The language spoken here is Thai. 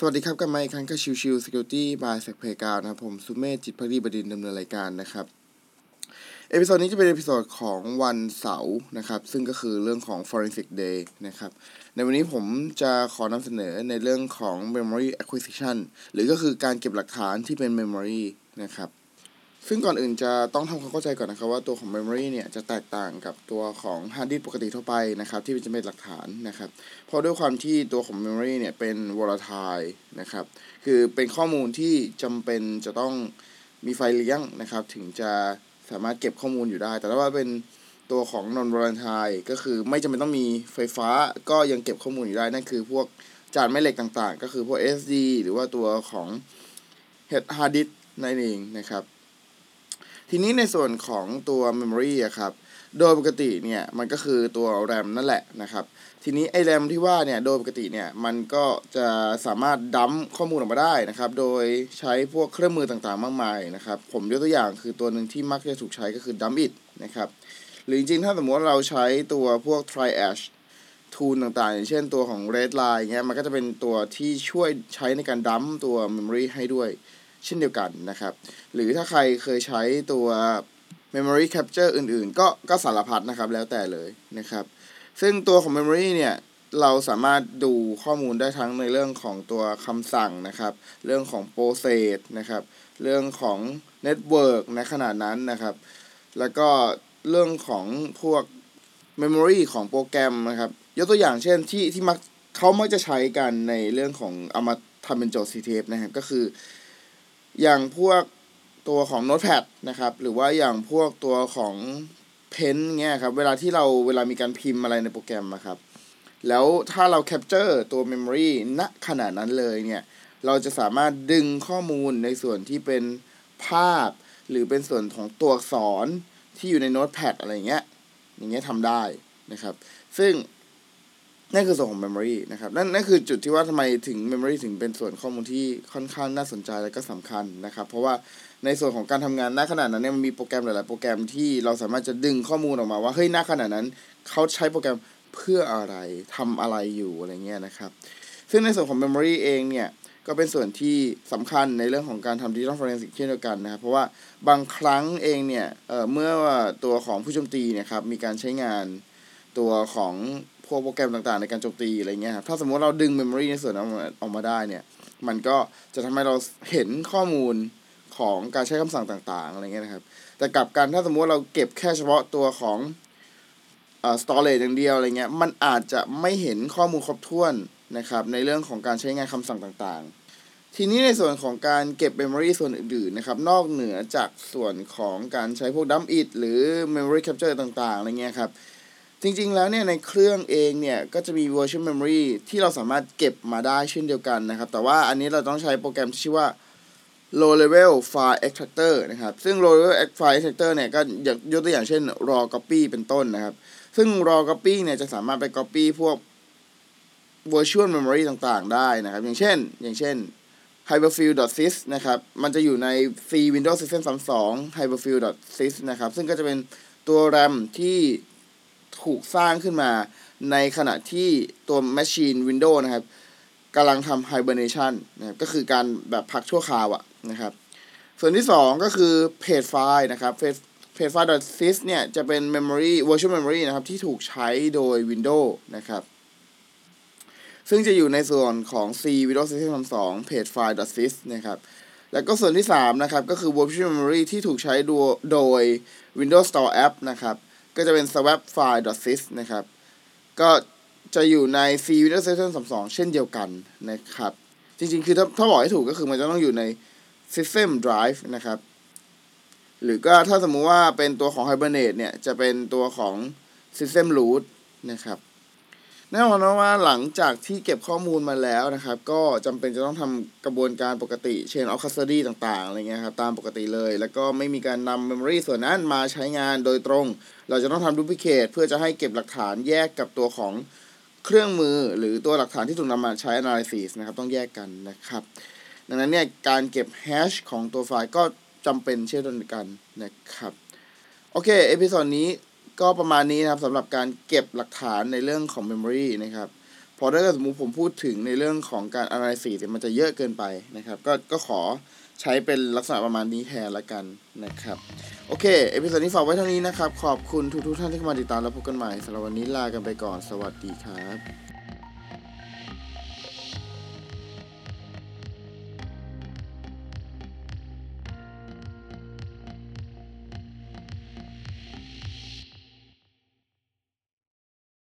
สวัสดีครับกันมาอีกครั้งกับชิวชิว Security by s e c p l a y g r o u n d นะครับผมสุเมธจิตภักดีบดินทร์ดำเนินรายการนะครับ episode นี้จะเป็น episode ของวันเสาร์นะครับ ซึ่งก็คือเรื่องของ Forensic Day นะครับ ในวันนี้ผมจะขอนำเสนอในเรื่องของ Memory Acquisition หรือก็คือการเก็บหลักฐานที่เป็น Memory นะครับ ซึ่งก่อนอื่นจะต้องทำความเข้าใจก่อนนะครับว่าตัวของ Memory เนี่ยจะแตกต่างกับตัวของ Hard Disk ปกติทั่วไปนะครับที่จะเป็นหลักฐานนะครับ เพราะด้วยความที่ตัวของ Memory เนี่ยเป็น volatile นะครับคือเป็นข้อมูลที่จำเป็นจะต้องมีไฟเลี้ยงนะครับ ถึงจะสามารถเก็บข้อมูลอยู่ได้ แต่ถ้าว่าเป็นตัวของ non volatile ก็คือไม่จำเป็นต้องมีไฟฟ้าก็ยังเก็บข้อมูลอยู่ได้นั่นคือพวกจานแม่เหล็กต่างๆ ก็คือพวก SD หรือว่าตัวของ hard disk นั่นเองนะครับ ทีนี้ในส่วนของตัว Memory อะครับ โดยปกติเนี่ยมันก็คือตัว RAM นั่นแหละนะครับ ทีนี้ไอ้ RAM ที่ว่าเนี่ยโดยปกติเนี่ยมันก็จะสามารถดัมข้อมูลออกมาได้นะครับ โดยใช้พวกเครื่องมือต่างๆ มากมายนะครับ ผมยกตัวอย่างคือตัวหนึ่งที่มักจะถูกใช้ก็คือ Dump It นะครับหรือจริงๆ ถ้าสมมติว่าเราใช้ตัวพวก Triage ทูลต่างๆ อย่างเช่นตัวของ Redline เงี้ยมันก็จะเป็นตัวที่ช่วยใช้ในการดัมตัว Memory ให้ด้วย เช่นเดียวกันนะครับ หรือถ้าใครเคยใช้ตัว Memory Capture อื่นๆ ก็ก็สารพัดนะครับแล้วแต่เลยนะครับ ซึ่งตัวของ Memory เนี่ยเราสามารถดูข้อมูลได้ทั้งในเรื่องของตัวคำสั่งนะครับ เรื่องของ process นะครับ เรื่องของ network ในขนาดนั้นนะครับ แล้วก็เรื่องของพวก memory ของโปรแกรมนะครับ ยกตัวอย่างเช่นที่ที่มักเขามักจะใช้กันในเรื่องของเอามาทำเป็นโจทย์ CTF นะครับ ก็คือ อย่างพวกตัวของ Notepad นะครับ หรือว่าอย่างพวกตัวของ Pen เงี้ยครับ เวลาที่เราเวลามีการพิมพ์อะไรในโปรแกรมนะครับ แล้วถ้าเรา capture ตัว memory ณขณะนั้นเลยเนี่ย เราจะสามารถดึงข้อมูลในส่วนที่เป็นภาพ หรือเป็นส่วนของตัวอักษรที่อยู่ใน Notepad อะไรเงี้ย อย่างเงี้ยทำได้นะครับ ซึ่ง นั่นคือส่วนของ memory นะครับนั่นนั่นคือจุดที่ว่าทำไมถึง memory ถึงเป็นส่วนข้อมูลที่ค่อนข้างน่าสนใจและก็สำคัญนะครับ เพราะว่าในส่วนของการทำงานณขณะนั้นเนี่ยมันมีโปรแกรมหลาย ๆ โปรแกรมที่เราสามารถจะดึงข้อมูลออกมาว่าเฮ้ยณขณะนั้นเขาใช้โปรแกรมเพื่ออะไรทำอะไรอยู่อะไรเงี้ยนะครับ ซึ่งในส่วนของ memory เองเนี่ยก็เป็นส่วนที่สำคัญในเรื่องของการทำดิจิทัลฟอเรนซิกเช่นเดียวกันนะครับ เพราะว่าบางครั้งเองเนี่ยเเมื่อตัวของผู้โจมตีเนี่ยครับมีการใช้งานตัวของ พวกโปรแกรมต่างๆ ในการโจมตีอะไรเงี้ยครับถ้าสมมติเราดึงเมมโมรีในส่วนนั้นออกมาได้เนี่ย มันก็จะทำให้เราเห็นข้อมูลของการใช้คำสั่งต่างๆอะไรเงี้ยนะครับ แต่กลับกันถ้าสมมติเราเก็บแค่เฉพาะตัวของเอ่อ storage อย่างเดียวอะไรเงี้ยมันอาจจะไม่เห็นข้อมูลครบถ้วนนะครับ ในเรื่องของการใช้งานคำสั่งต่างๆ ทีนี้ในส่วนของการเก็บ memory ส่วนอื่นๆนะครับ นอกเหนือจากส่วนของการใช้พวก dump it หรือ memory capture ต่างๆอะไรเงี้ยครับ จริงๆ แล้วเนี่ยในเครื่องเองเนี่ยก็จะมี virtual memory ที่เราสามารถเก็บมาได้เช่นเดียวกันนะครับ แต่ว่าอันนี้เราต้องใช้โปรแกรมที่ชื่อว่า low level file extractor นะครับ ซึ่ง low level file extractor เนี่ยก็ยกตัวอย่างเช่น raw copy เป็นต้นนะครับ ซึ่ง raw copy เนี่ยจะสามารถไป copy พวก virtual memory ต่างๆ ได้นะครับ อย่างเช่น อย่างเช่น hyperfield.sys นะครับ มันจะอยู่ใน C Windows System 32 hyperfield.sys นะครับ ซึ่งก็จะเป็นตัว RAM ที่ ถูกสร้างขึ้นมา ในขณะที่ตัว Machine Windows นะครับกำลังทำ hibernation นะครับก็คือการแบบพักชั่วคราวอะนะครับ ส่วนที่ 2 ก็คือ page file นะครับ page page file sys เนี่ยจะเป็น memory virtual memory นะครับที่ถูกใช้โดย Windows นะครับ ซึ่งจะอยู่ในส่วนของ C Windows System 2 page file sys นะครับแล้วก็ส่วนที่ 3 นะครับ ก็คือ virtual memory ที่ถูกใช้โดย Windows Store App นะครับ ก็จะเป็น swap file sys นะครับ ก็จะอยู่ใน C Windows System 32 เช่นเดียวกันนะครับ จริงๆ คือถ้าถ้าบอกให้ถูกก็คือมันจะต้องอยู่ใน System Drive นะครับ หรือก็ถ้าสมมุติว่าเป็นตัวของ Hibernate เนี่ย จะเป็นตัวของ System Root นะครับ แน่นอนว่าหลังจากที่เก็บข้อมูลมาแล้วนะครับ ก็จำเป็นจะต้องทำกระบวนการปกติ chain of custody ต่างๆอะไรเงี้ยครับตามปกติเลย แล้วก็ไม่มีการนำ memory ส่วนนั้นมาใช้งานโดยตรง เราจะต้องทำ duplicate เพื่อจะให้เก็บหลักฐานแยกกับตัวของเครื่องมือหรือตัวหลักฐานที่ถูกนำมาใช้ analysis นะครับ ต้องแยกกันนะครับ ดังนั้นเนี่ยการเก็บ hash ของตัวไฟล์ก็จำเป็นเช่นเดียวกันนะครับ โอเค episode นี้ ก็ประมาณนี้นะครับสำหรับการเก็บหลักฐานในเรื่องของ Memory นะครับพอถ้าเกิดสมมติผมพูดถึงในเรื่องของการ analysis มันจะเยอะเกินไปนะครับ ก็ก็ขอใช้เป็นลักษณะประมาณนี้แทนละกันนะครับ โอเค episode นี้ฝากไว้เท่านี้นะครับ ขอบคุณทุกทุกท่านที่เข้ามาติดตามและพบกันใหม่สำหรับวันนี้ลากันไปก่อนสวัสดีครับ